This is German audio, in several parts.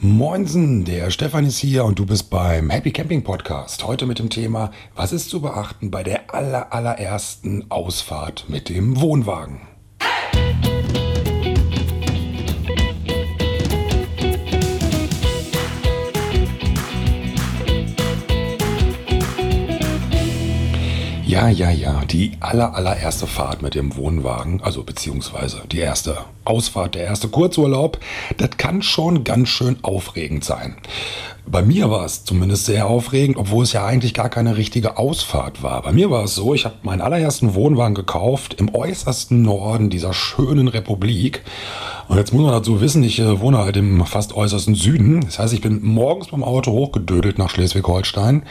Moinsen, der Stefan ist hier und du bist beim Happy Camping Podcast. Heute mit dem Thema, was ist zu beachten bei der aller, allerersten Ausfahrt mit dem Wohnwagen? Ja, ja, ja, die aller, allererste Fahrt mit dem Wohnwagen, also beziehungsweise die erste Ausfahrt, der erste Kurzurlaub, das kann schon ganz schön aufregend sein. Bei mir war es zumindest sehr aufregend, obwohl es ja eigentlich gar keine richtige Ausfahrt war. Bei mir war es so, ich habe meinen allerersten Wohnwagen gekauft im äußersten Norden dieser schönen Republik und jetzt muss man dazu wissen, ich äh, wohne halt im fast äußersten Süden. Das heißt, ich bin morgens beim Auto hochgedödelt nach Schleswig-Holstein,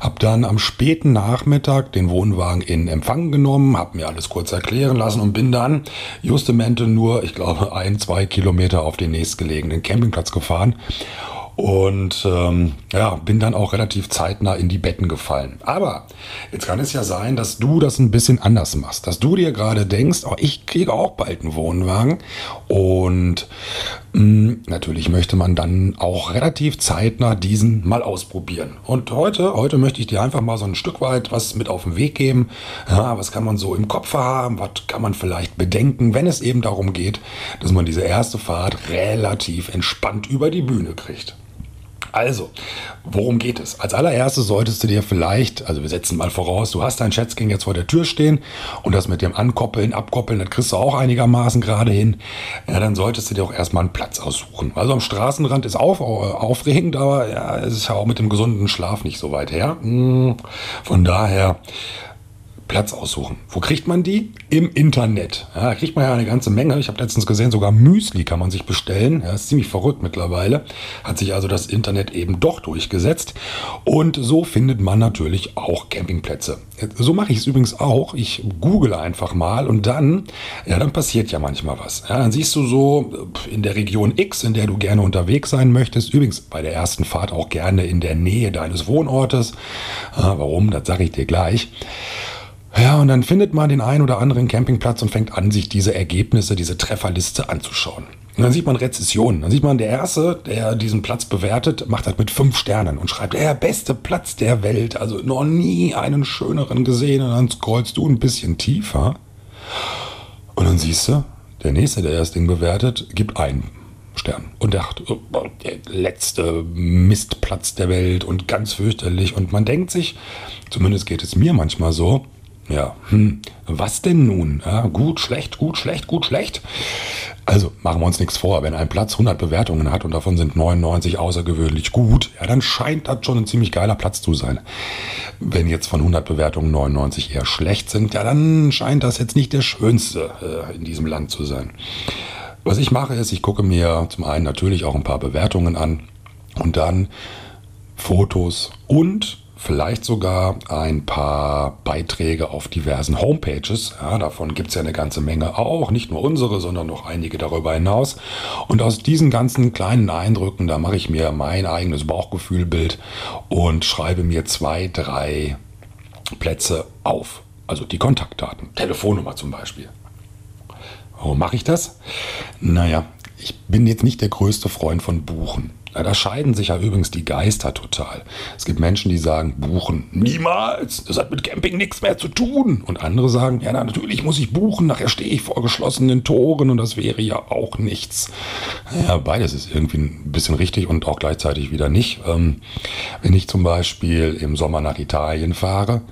habe dann am späten Nachmittag den Wohnwagen in Empfang genommen, habe mir alles kurz erklären lassen und bin dann justemente nur, ich glaube, ein, zwei Kilometer auf den nächstgelegenen Campingplatz gefahren und ähm, ja, bin dann auch relativ zeitnah in die Betten gefallen. Aber jetzt kann es ja sein, dass du das ein bisschen anders machst. Dass du dir gerade denkst, oh, ich kriege auch bald einen Wohnwagen. Und mh, hm, natürlich möchte man dann auch relativ zeitnah diesen mal ausprobieren. Und heute, heute möchte ich dir einfach mal so ein Stück weit was mit auf den Weg geben. Ja, was kann man so im Kopf haben? Was kann man vielleicht bedenken, wenn es eben darum geht, dass man diese erste Fahrt relativ entspannt über die Bühne kriegt? Also, worum geht es? Als allererstes solltest du dir vielleicht, also wir setzen mal voraus, du hast dein Schätzking jetzt vor der Tür stehen und das mit dem Ankoppeln, Abkoppeln, das kriegst du auch einigermaßen gerade hin. Ja, dann solltest du dir auch erstmal einen Platz aussuchen. Also am Straßenrand ist auf, aufregend, aber ja, es ist ja auch mit dem gesunden Schlaf nicht so weit her. Hm, von daher Platz aussuchen. Wo kriegt man die? Im Internet. Ja, da kriegt man ja eine ganze Menge. Ich habe letztens gesehen, sogar Müsli kann man sich bestellen. Ja, ist ziemlich verrückt mittlerweile. Hat sich also das Internet eben doch durchgesetzt. Und so findet man natürlich auch Campingplätze. So mache ich es übrigens auch. Ich google einfach mal und dann, ja, dann passiert ja manchmal was. Ja, dann siehst du so in der Region X, in der du gerne unterwegs sein möchtest. Übrigens bei der ersten Fahrt auch gerne in der Nähe deines Wohnortes. Ja, warum? Das sage ich dir gleich. Ja, und dann findet man den einen oder anderen Campingplatz und fängt an, sich diese Ergebnisse, diese Trefferliste anzuschauen. Und dann sieht man Rezessionen. Dann sieht man, der Erste, der diesen Platz bewertet, macht das mit fünf Sternen und schreibt, der beste Platz der Welt. Also noch nie einen schöneren gesehen. Und dann scrollst du ein bisschen tiefer. Und dann siehst du, der Nächste, der das Ding bewertet, gibt einen Stern. Und dachte, oh, der letzte Mistplatz der Welt und ganz fürchterlich. Und man denkt sich, zumindest geht es mir manchmal so, ja, hm, was denn nun? Ja, gut, schlecht, gut, schlecht, gut, schlecht. Also machen wir uns nichts vor, wenn ein Platz 100 Bewertungen hat und davon sind 99 außergewöhnlich gut, ja, dann scheint das schon ein ziemlich geiler Platz zu sein. Wenn jetzt von 100 Bewertungen 99 eher schlecht sind, ja, dann scheint das jetzt nicht der schönste äh, in diesem Land zu sein. Was ich mache ist, ich gucke mir zum einen natürlich auch ein paar Bewertungen an und dann Fotos und vielleicht sogar ein paar Beiträge auf diversen Homepages. Ja, davon gibt es ja eine ganze Menge auch, nicht nur unsere, sondern noch einige darüber hinaus. Und aus diesen ganzen kleinen Eindrücken, da mache ich mir mein eigenes Bauchgefühlbild und schreibe mir zwei, drei Plätze auf. Also die Kontaktdaten, Telefonnummer zum Beispiel. Warum mache ich das? Naja, ich bin jetzt nicht der größte Freund von Buchen. Da scheiden sich ja übrigens die Geister total. Es gibt Menschen, die sagen, buchen niemals, das hat mit Camping nichts mehr zu tun. Und andere sagen, ja, natürlich muss ich buchen, nachher stehe ich vor geschlossenen Toren und das wäre ja auch nichts. Ja, beides ist irgendwie ein bisschen richtig und auch gleichzeitig wieder nicht. Ähm, wenn ich zum Beispiel im Sommer nach Italien fahre,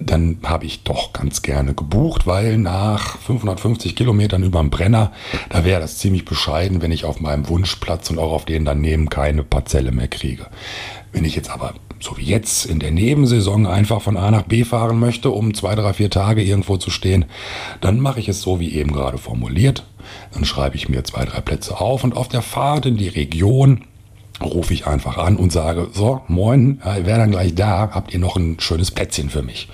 dann habe ich doch ganz gerne gebucht, weil nach 550 Kilometern über dem Brenner, da wäre das ziemlich bescheiden, wenn ich auf meinem Wunschplatz und auch auf den daneben keine Parzelle mehr kriege. Wenn ich jetzt aber, so wie jetzt, in der Nebensaison einfach von A nach B fahren möchte, um zwei, drei, vier Tage irgendwo zu stehen, dann mache ich es so wie eben gerade formuliert. Dann schreibe ich mir zwei, drei Plätze auf und auf der Fahrt in die Region rufe ich einfach an und sage, so, moin, ich wäre dann gleich da, habt ihr noch ein schönes Plätzchen für mich?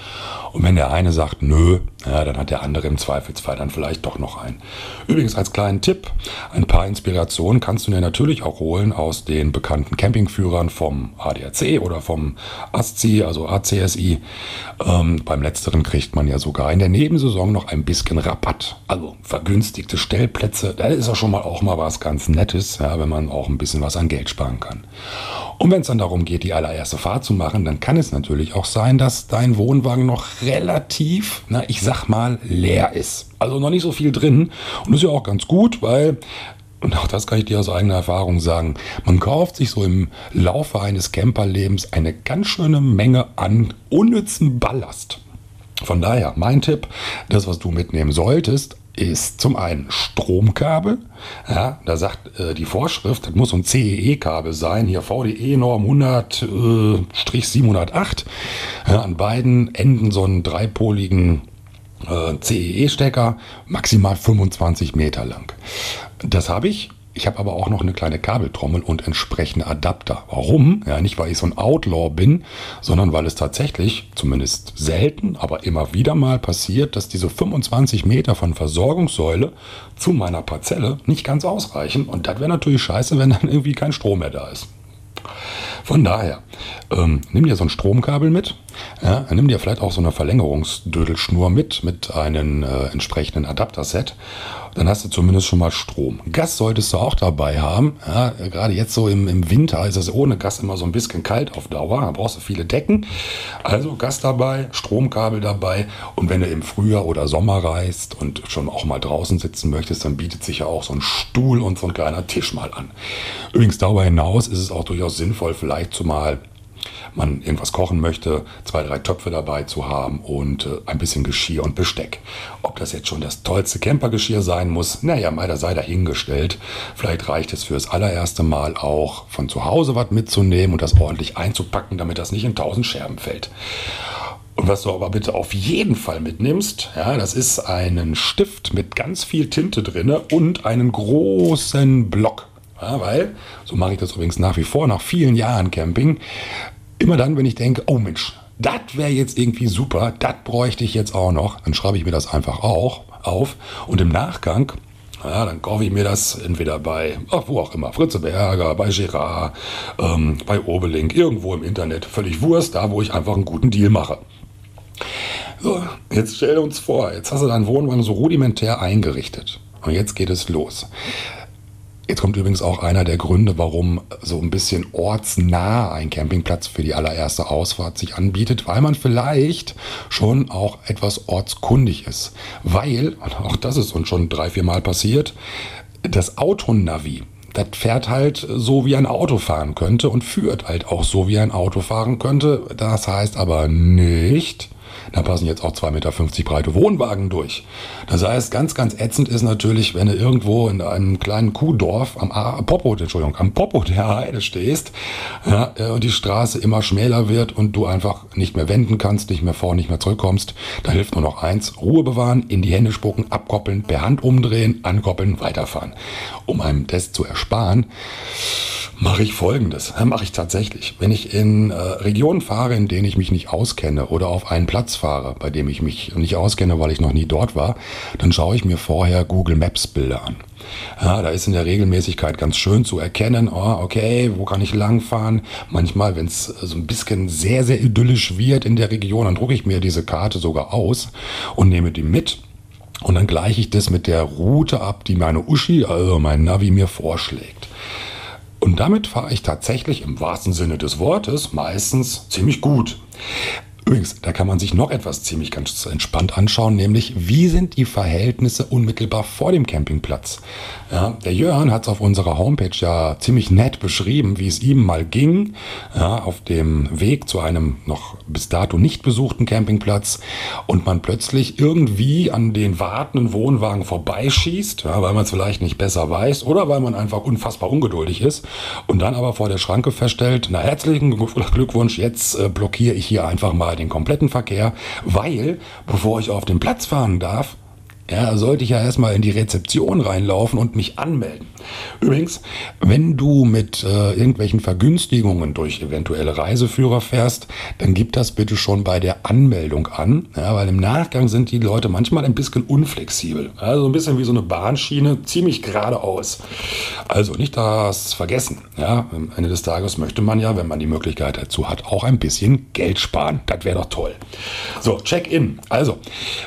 Und wenn der eine sagt, nö, ja, dann hat der andere im Zweifelsfall dann vielleicht doch noch einen. Übrigens als kleinen Tipp, ein paar Inspirationen kannst du dir natürlich auch holen aus den bekannten Campingführern vom ADAC oder vom ASCII, also ACSI. Ähm, beim letzteren kriegt man ja sogar in der Nebensaison noch ein bisschen Rabatt, also vergünstigte Stellplätze. Da ist ja schon mal auch mal was ganz Nettes, ja, wenn man auch ein bisschen was an Geld sparen kann. Und wenn es dann darum geht, die allererste Fahrt zu machen, dann kann es natürlich auch sein, dass dein Wohnwagen noch relativ, na, ich sag mal, leer ist. Also noch nicht so viel drin. Und das ist ja auch ganz gut, weil und auch das kann ich dir aus eigener Erfahrung sagen. Man kauft sich so im Laufe eines Camperlebens eine ganz schöne Menge an unnützen Ballast. Von daher, mein Tipp, das, was du mitnehmen solltest, ist zum einen Stromkabel. Ja, da sagt äh, die Vorschrift, das muss ein CEE-Kabel sein, hier VDE-Norm 100-708. Äh, ja, an beiden Enden so einen dreipoligen äh, CEE-Stecker, maximal 25 Meter lang. Das habe ich ich habe aber auch noch eine kleine Kabeltrommel und entsprechende Adapter. Warum? Ja, nicht weil ich so ein Outlaw bin, sondern weil es tatsächlich, zumindest selten, aber immer wieder mal passiert, dass diese 25 Meter von Versorgungssäule zu meiner Parzelle nicht ganz ausreichen. Und das wäre natürlich scheiße, wenn dann irgendwie kein Strom mehr da ist. Von daher, ähm, nimm dir so ein Stromkabel mit. Ja, nimm dir vielleicht auch so eine Verlängerungsdödelschnur mit, mit einem äh, entsprechenden Adapterset dann hast du zumindest schon mal Strom. Gas solltest du auch dabei haben. Ja, gerade jetzt so im, im Winter ist es ohne Gas immer so ein bisschen kalt auf Dauer. Da brauchst du viele Decken. Also Gas dabei, Stromkabel dabei. Und wenn du im Frühjahr oder Sommer reist und schon auch mal draußen sitzen möchtest, dann bietet sich ja auch so ein Stuhl und so ein kleiner Tisch mal an. Übrigens darüber hinaus ist es auch durchaus sinnvoll, vielleicht zumal man irgendwas kochen möchte, zwei, drei Töpfe dabei zu haben und äh, ein bisschen Geschirr und Besteck. Ob das jetzt schon das tollste Campergeschirr sein muss, naja, meiner sei dahingestellt. Vielleicht reicht es fürs allererste Mal auch von zu Hause was mitzunehmen und das ordentlich einzupacken, damit das nicht in tausend Scherben fällt. Und was du aber bitte auf jeden Fall mitnimmst, ja, das ist einen Stift mit ganz viel Tinte drin und einen großen Block. Ja, weil, so mache ich das übrigens nach wie vor, nach vielen Jahren Camping, immer dann, wenn ich denke, oh Mensch, das wäre jetzt irgendwie super, das bräuchte ich jetzt auch noch, dann schreibe ich mir das einfach auch auf und im Nachgang ja, dann kaufe ich mir das entweder bei, ach, wo auch immer, Fritze Berger, bei Girard, ähm, bei Obelink, irgendwo im Internet, völlig Wurst, da wo ich einfach einen guten Deal mache. So, jetzt stell uns vor, jetzt hast du deinen Wohnwagen so rudimentär eingerichtet. Und jetzt geht es los. Jetzt kommt übrigens auch einer der Gründe, warum so ein bisschen ortsnah ein Campingplatz für die allererste Ausfahrt sich anbietet, weil man vielleicht schon auch etwas ortskundig ist. Weil, auch das ist uns schon drei, vier Mal passiert, das Autonavi, das fährt halt so, wie ein Auto fahren könnte und führt halt auch so, wie ein Auto fahren könnte. Das heißt aber nicht, da passen jetzt auch 2,50 Meter breite Wohnwagen durch. Das heißt, ganz, ganz ätzend ist natürlich, wenn du irgendwo in einem kleinen Kuhdorf am A Popo, Entschuldigung, am Popo der Heide stehst ja, äh, und die Straße immer schmäler wird und du einfach nicht mehr wenden kannst, nicht mehr vor, nicht mehr zurückkommst. Da hilft nur noch eins, Ruhe bewahren, in die Hände spucken, abkoppeln, per Hand umdrehen, ankoppeln, weiterfahren. Um einem Test zu ersparen, mache ich folgendes. Mache ich tatsächlich. Wenn ich in äh, Regionen fahre, in denen ich mich nicht auskenne oder auf einen Platz fahre, bei dem ich mich nicht auskenne, weil ich noch nie dort war, dann schaue ich mir vorher Google Maps Bilder an. Ja, da ist in der Regelmäßigkeit ganz schön zu erkennen, oh, okay, wo kann ich langfahren? Manchmal, wenn es so ein bisschen sehr, sehr idyllisch wird in der Region, dann drucke ich mir diese Karte sogar aus und nehme die mit. Und dann gleiche ich das mit der Route ab, die meine Uschi, also mein Navi, mir vorschlägt. Und damit fahre ich tatsächlich im wahrsten Sinne des Wortes meistens ziemlich gut. Übrigens, da kann man sich noch etwas ziemlich ganz entspannt anschauen, nämlich wie sind die Verhältnisse unmittelbar vor dem Campingplatz. Ja, der Jörn hat es auf unserer Homepage ja ziemlich nett beschrieben, wie es ihm mal ging, ja, auf dem Weg zu einem noch bis dato nicht besuchten Campingplatz und man plötzlich irgendwie an den wartenden Wohnwagen vorbeischießt, ja, weil man es vielleicht nicht besser weiß oder weil man einfach unfassbar ungeduldig ist und dann aber vor der Schranke feststellt, na herzlichen Glückwunsch, jetzt äh, blockiere ich hier einfach mal den kompletten Verkehr, weil bevor ich auf den Platz fahren darf, ja, sollte ich ja erstmal in die Rezeption reinlaufen und mich anmelden. Übrigens, wenn du mit äh, irgendwelchen Vergünstigungen durch eventuelle Reiseführer fährst, dann gib das bitte schon bei der Anmeldung an, ja, weil im Nachgang sind die Leute manchmal ein bisschen unflexibel. Also ein bisschen wie so eine Bahnschiene, ziemlich geradeaus. Also nicht das vergessen. Ja, am Ende des Tages möchte man ja, wenn man die Möglichkeit dazu hat, auch ein bisschen Geld sparen. Das wäre doch toll. So, Check-in. Also,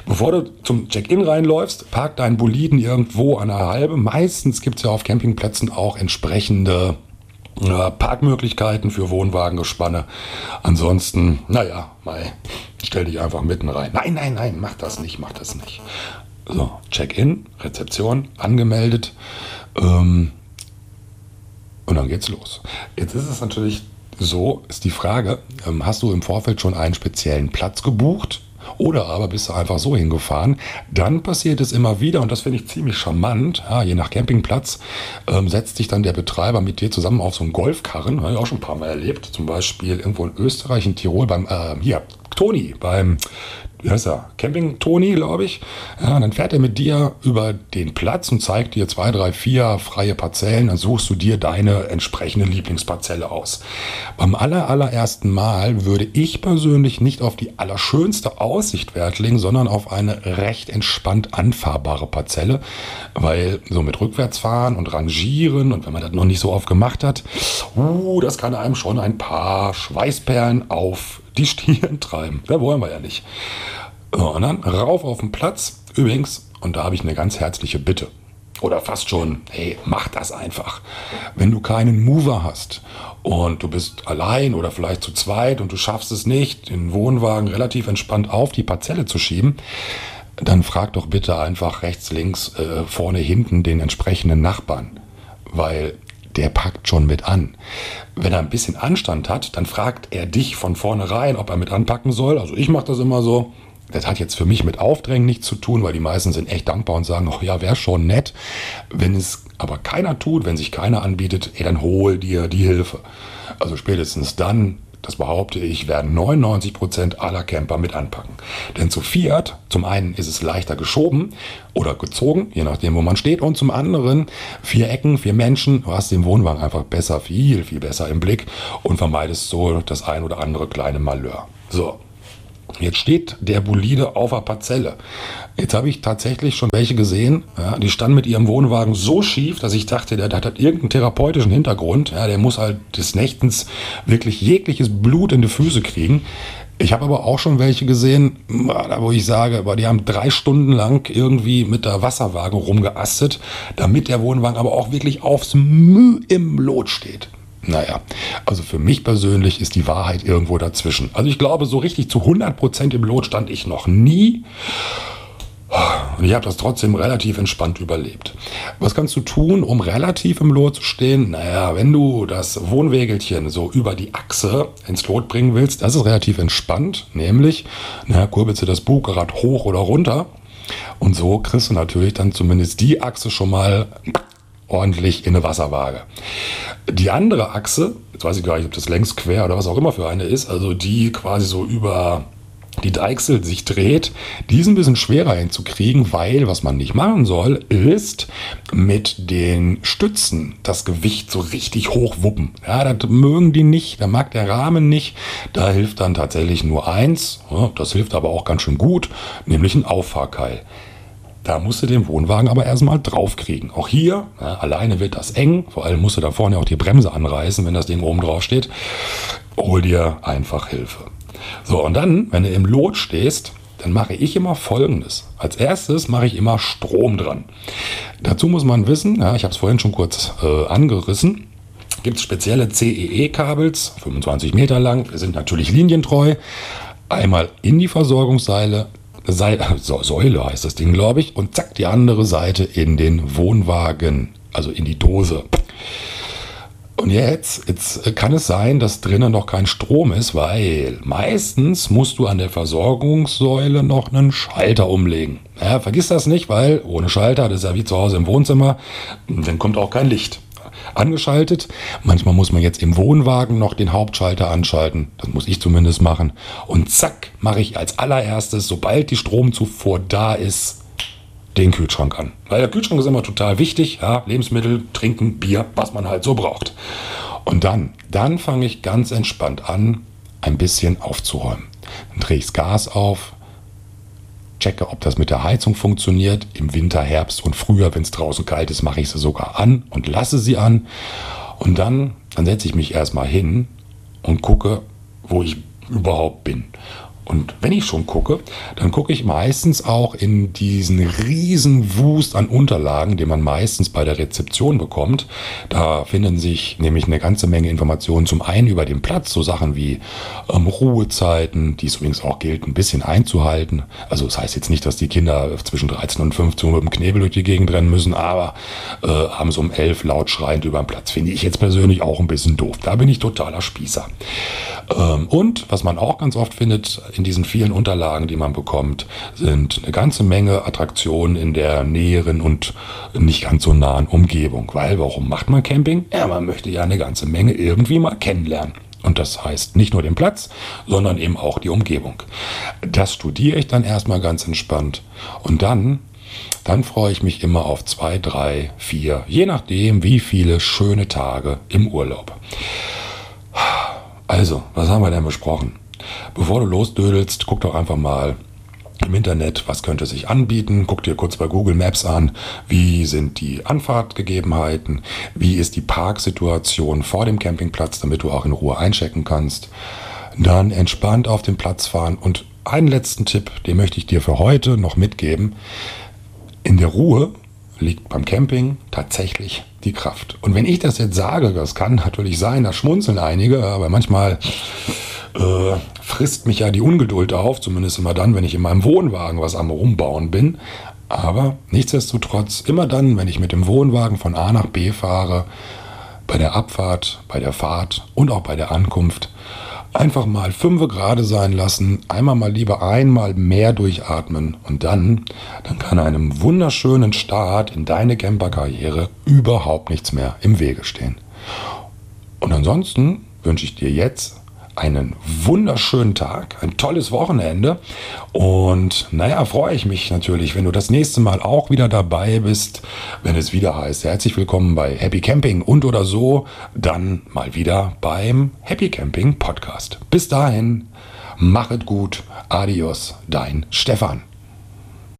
bevor du zum Check-in reinläufst, park deinen Boliden irgendwo an der Halbe. Meistens gibt es ja auf Campingplätzen auch entsprechende äh, Parkmöglichkeiten für Wohnwagengespanne. Ansonsten, naja, mal, stell dich einfach mitten rein. Nein, nein, nein, mach das nicht, mach das nicht. So, Check-in, Rezeption, angemeldet. Ähm, und dann geht's los. Jetzt ist es natürlich so, ist die Frage, ähm, hast du im Vorfeld schon einen speziellen Platz gebucht? Oder aber bist du einfach so hingefahren. Dann passiert es immer wieder, und das finde ich ziemlich charmant, ja, je nach Campingplatz, ähm, setzt sich dann der Betreiber mit dir zusammen auf so einen Golfkarren, habe ich auch schon ein paar Mal erlebt, zum Beispiel irgendwo in Österreich, in Tirol, beim, äh, hier, Toni, beim wie heißt er, Camping Toni, glaube ich. Ja, dann fährt er mit dir über den Platz und zeigt dir zwei, drei, vier freie Parzellen. Dann suchst du dir deine entsprechende Lieblingsparzelle aus. Beim aller, allerersten Mal würde ich persönlich nicht auf die allerschönste Aussicht Wert legen, sondern auf eine recht entspannt anfahrbare Parzelle, weil so mit Rückwärtsfahren und Rangieren und wenn man das noch nicht so oft gemacht hat, uh, das kann einem schon ein paar Schweißperlen auf die Stirn treiben. Da wollen wir ja nicht. und dann rauf auf den Platz. Übrigens, und da habe ich eine ganz herzliche Bitte. Oder fast schon, hey, mach das einfach. Wenn du keinen Mover hast und du bist allein oder vielleicht zu zweit und du schaffst es nicht, den Wohnwagen relativ entspannt auf die Parzelle zu schieben, dann frag doch bitte einfach rechts, links, äh, vorne, hinten den entsprechenden Nachbarn. Weil der packt schon mit an. Wenn er ein bisschen Anstand hat, dann fragt er dich von vornherein, ob er mit anpacken soll. Also ich mache das immer so. Das hat jetzt für mich mit Aufdrängen nichts zu tun, weil die meisten sind echt dankbar und sagen, oh ja, wäre schon nett. Wenn es aber keiner tut, wenn sich keiner anbietet, ey, dann hol dir die Hilfe. Also spätestens dann das behaupte ich, werden 99 Prozent aller Camper mit anpacken. Denn zu Fiat, zum einen ist es leichter geschoben oder gezogen, je nachdem, wo man steht, und zum anderen vier Ecken, vier Menschen, du hast den Wohnwagen einfach besser, viel, viel besser im Blick und vermeidest so das ein oder andere kleine Malheur. So, Jetzt steht der Bolide auf der Parzelle. Jetzt habe ich tatsächlich schon welche gesehen, ja, die standen mit ihrem Wohnwagen so schief, dass ich dachte, der, der hat irgendeinen therapeutischen Hintergrund. Ja, der muss halt des Nächtens wirklich jegliches Blut in die Füße kriegen. Ich habe aber auch schon welche gesehen, wo ich sage, die haben drei Stunden lang irgendwie mit der Wasserwaage rumgeastet, damit der Wohnwagen aber auch wirklich aufs Mühe im Lot steht. Naja, also für mich persönlich ist die Wahrheit irgendwo dazwischen. Also ich glaube, so richtig zu 100% im Lot stand ich noch nie. Und ich habe das trotzdem relativ entspannt überlebt. Was kannst du tun, um relativ im Lot zu stehen? Naja, wenn du das Wohnwägelchen so über die Achse ins Lot bringen willst, das ist relativ entspannt. Nämlich, naja, kurbelst du das Bugrad hoch oder runter. Und so kriegst du natürlich dann zumindest die Achse schon mal ordentlich in eine Wasserwaage. Die andere Achse, jetzt weiß ich gar nicht, ob das längs quer oder was auch immer für eine ist, also die quasi so über die Deichsel sich dreht, die ist ein bisschen schwerer hinzukriegen, weil was man nicht machen soll, ist mit den Stützen das Gewicht so richtig hoch wuppen. Ja, das mögen die nicht, da mag der Rahmen nicht. Da hilft dann tatsächlich nur eins, das hilft aber auch ganz schön gut, nämlich ein Auffahrkeil. Da musst du den Wohnwagen aber erstmal draufkriegen. Auch hier, ja, alleine wird das eng. Vor allem musst du da vorne auch die Bremse anreißen, wenn das Ding oben drauf steht. Hol dir einfach Hilfe. So, und dann, wenn du im Lot stehst, dann mache ich immer Folgendes. Als erstes mache ich immer Strom dran. Dazu muss man wissen, ja, ich habe es vorhin schon kurz äh, angerissen, gibt es spezielle CEE-Kabels, 25 Meter lang, sind natürlich linientreu. Einmal in die Versorgungsseile, Seil, Säule heißt das Ding, glaube ich, und zack, die andere Seite in den Wohnwagen, also in die Dose. Und jetzt, jetzt kann es sein, dass drinnen noch kein Strom ist, weil meistens musst du an der Versorgungssäule noch einen Schalter umlegen. Ja, vergiss das nicht, weil ohne Schalter, das ist ja wie zu Hause im Wohnzimmer, dann kommt auch kein Licht angeschaltet. Manchmal muss man jetzt im Wohnwagen noch den Hauptschalter anschalten. Das muss ich zumindest machen. Und zack, mache ich als allererstes, sobald die Stromzufuhr da ist, den Kühlschrank an. Weil der Kühlschrank ist immer total wichtig. Ja, Lebensmittel, Trinken, Bier, was man halt so braucht. Und dann, dann fange ich ganz entspannt an, ein bisschen aufzuräumen. Dann drehe ich das Gas auf, checke, ob das mit der Heizung funktioniert. Im Winter, Herbst und Frühjahr, wenn es draußen kalt ist, mache ich sie sogar an und lasse sie an. Und dann, dann setze ich mich erstmal hin und gucke, wo ich überhaupt bin. Und wenn ich schon gucke, dann gucke ich meistens auch in diesen riesen Wust an Unterlagen, den man meistens bei der Rezeption bekommt. Da finden sich nämlich eine ganze Menge Informationen. Zum einen über den Platz, so Sachen wie ähm, Ruhezeiten, die es übrigens auch gilt, ein bisschen einzuhalten. Also das heißt jetzt nicht, dass die Kinder zwischen 13 und 15 Uhr mit dem Knebel durch die Gegend rennen müssen, aber äh, haben so um 11 laut schreiend über den Platz. Finde ich jetzt persönlich auch ein bisschen doof. Da bin ich totaler Spießer. Ähm, und was man auch ganz oft findet in diesen vielen Unterlagen, die man bekommt, sind eine ganze Menge Attraktionen in der näheren und nicht ganz so nahen Umgebung. Weil warum macht man Camping? Ja, man möchte ja eine ganze Menge irgendwie mal kennenlernen. Und das heißt nicht nur den Platz, sondern eben auch die Umgebung. Das studiere ich dann erstmal ganz entspannt. Und dann, dann freue ich mich immer auf zwei, drei, vier, je nachdem, wie viele schöne Tage im Urlaub. Also, was haben wir denn besprochen? Bevor du losdödelst, guck doch einfach mal im Internet, was könnte sich anbieten. Guck dir kurz bei Google Maps an, wie sind die Anfahrtgegebenheiten, wie ist die Parksituation vor dem Campingplatz, damit du auch in Ruhe einchecken kannst. Dann entspannt auf den Platz fahren und einen letzten Tipp, den möchte ich dir für heute noch mitgeben. In der Ruhe liegt beim Camping tatsächlich die Kraft. Und wenn ich das jetzt sage, das kann natürlich sein, da schmunzeln einige, aber manchmal äh, frisst mich ja die Ungeduld auf, zumindest immer dann, wenn ich in meinem Wohnwagen was am Rumbauen bin. Aber nichtsdestotrotz, immer dann, wenn ich mit dem Wohnwagen von A nach B fahre, bei der Abfahrt, bei der Fahrt und auch bei der Ankunft, Einfach mal fünf gerade sein lassen, einmal mal lieber einmal mehr durchatmen und dann, dann kann einem wunderschönen Start in deine Camperkarriere überhaupt nichts mehr im Wege stehen. Und ansonsten wünsche ich dir jetzt einen wunderschönen Tag, ein tolles Wochenende. Und naja, freue ich mich natürlich, wenn du das nächste Mal auch wieder dabei bist, wenn es wieder heißt, herzlich willkommen bei Happy Camping und oder so, dann mal wieder beim Happy Camping Podcast. Bis dahin, machet gut, adios, dein Stefan.